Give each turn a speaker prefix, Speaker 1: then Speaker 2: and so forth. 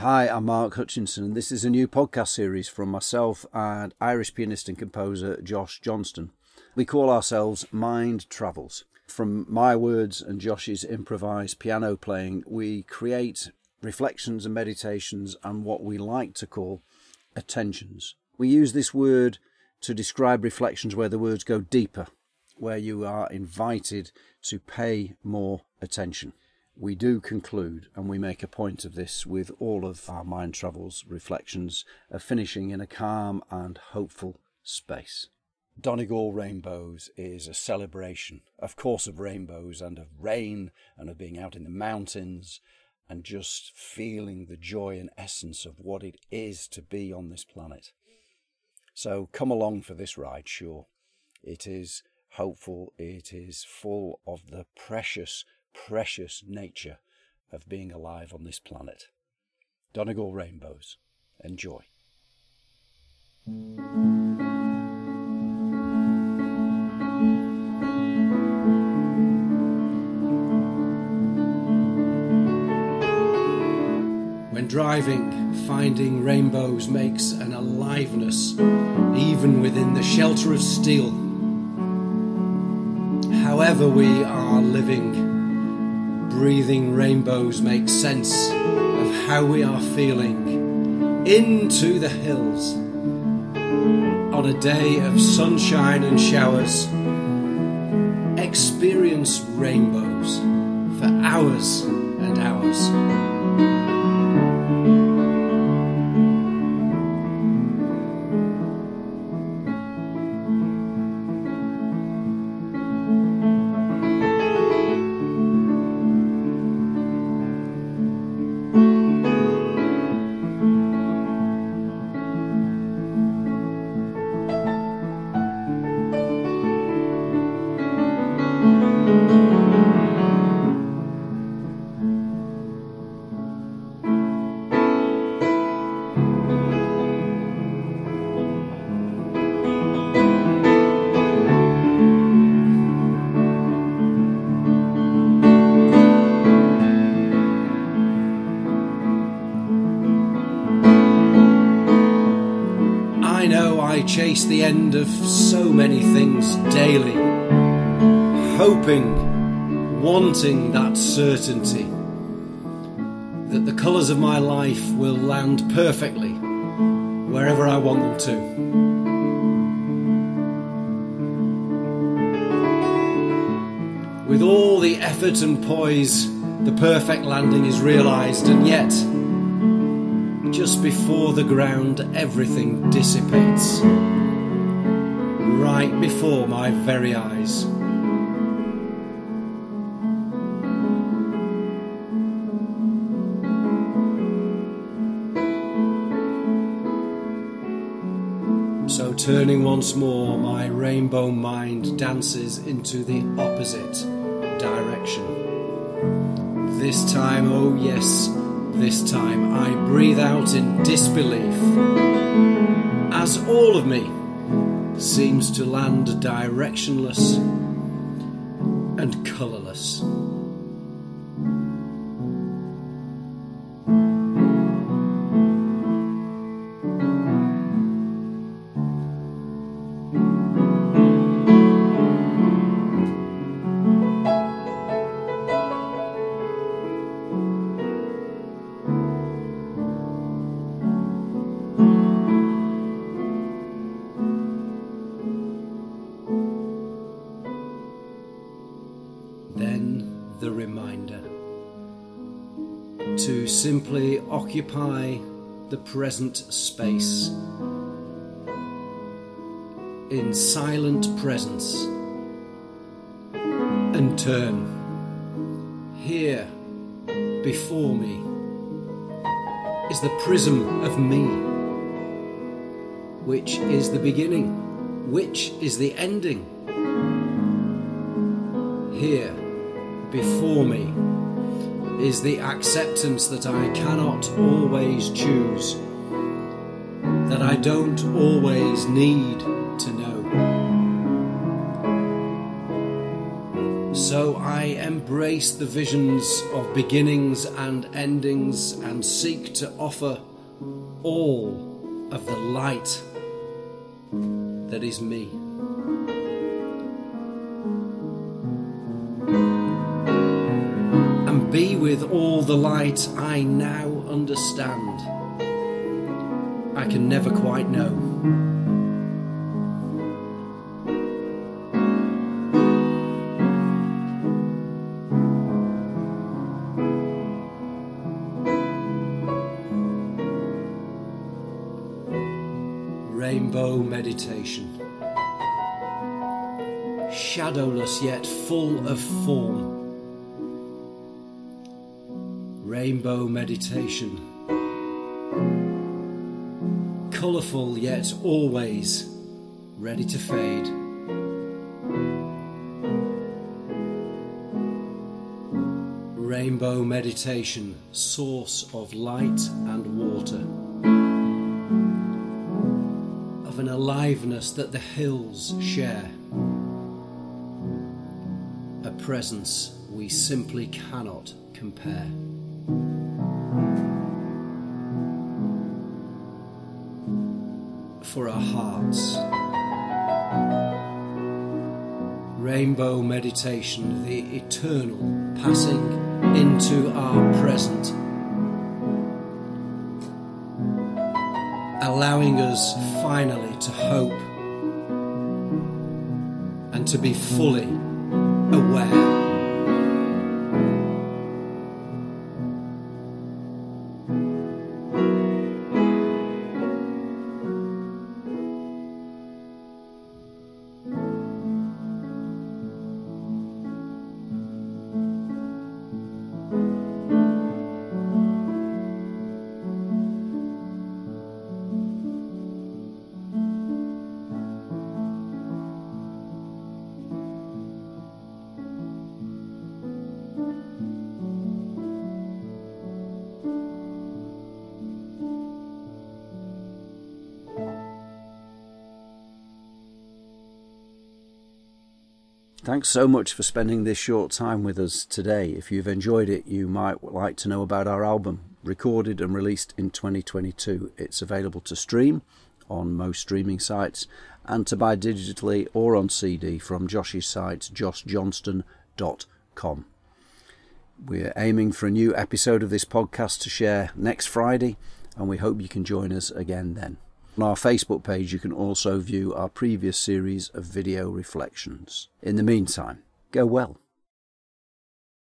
Speaker 1: Hi, I'm Mark Hutchinson, and this is a new podcast series from myself and Irish pianist and composer Josh Johnston. We call ourselves Mind Travels. From my words and Josh's improvised piano playing, we create reflections and meditations and what we like to call attentions. We use this word to describe reflections where the words go deeper, where you are invited to pay more attention. We do conclude, and we make a point of this with all of our mind travels reflections, of finishing in a calm and hopeful space. Donegal Rainbows is a celebration, of course, of rainbows and of rain and of being out in the mountains and just feeling the joy and essence of what it is to be on this planet. So come along for this ride, sure. It is hopeful, it is full of the precious, precious nature of being alive on this planet. Donegal Rainbows. Enjoy.
Speaker 2: When driving, finding rainbows makes an aliveness even within the shelter of steel. However, we are living, breathing rainbows make sense of how we are feeling into the hills. On a day of sunshine and showers, experience rainbows for hours and hours. I chase the end of so many things daily, hoping, wanting that certainty that the colours of my life will land perfectly wherever I want them to. With all the effort and poise, the perfect landing is realised, and yet just before the ground, everything dissipates. Right before my very eyes. So, turning once more, my rainbow mind dances into the opposite direction. This time, oh yes, this time I breathe out in disbelief as all of me seems to land directionless and colourless. To simply occupy the present space. In silent presence. And turn here before me is the prism of me which is the beginning which is the ending. Here before me is the acceptance that I cannot always choose, that I don't always need to know. So I embrace the visions of beginnings and endings and seek to offer all of the light that is me. Be with all the light I now understand. I can never quite know. Rainbow Meditation. Shadowless yet full of form. Rainbow Meditation. Colourful yet always ready to fade. Rainbow Meditation, source of light and water of an aliveness that the hills share. A presence we simply cannot compare. For our hearts. Rainbow meditation, the eternal passing into our present. allowing us finally to hope and to be fully aware.
Speaker 1: Thanks so much for spending this short time with us today. If you've enjoyed it, you might like to know about our album, recorded and released in 2022. It's available to stream on most streaming sites and to buy digitally or on CD from Josh's site, joshjohnston.com. We're aiming for a new episode of this podcast to share next Friday, and we hope you can join us again then. On our Facebook page, you can also view our previous series of video reflections. In the meantime, go well.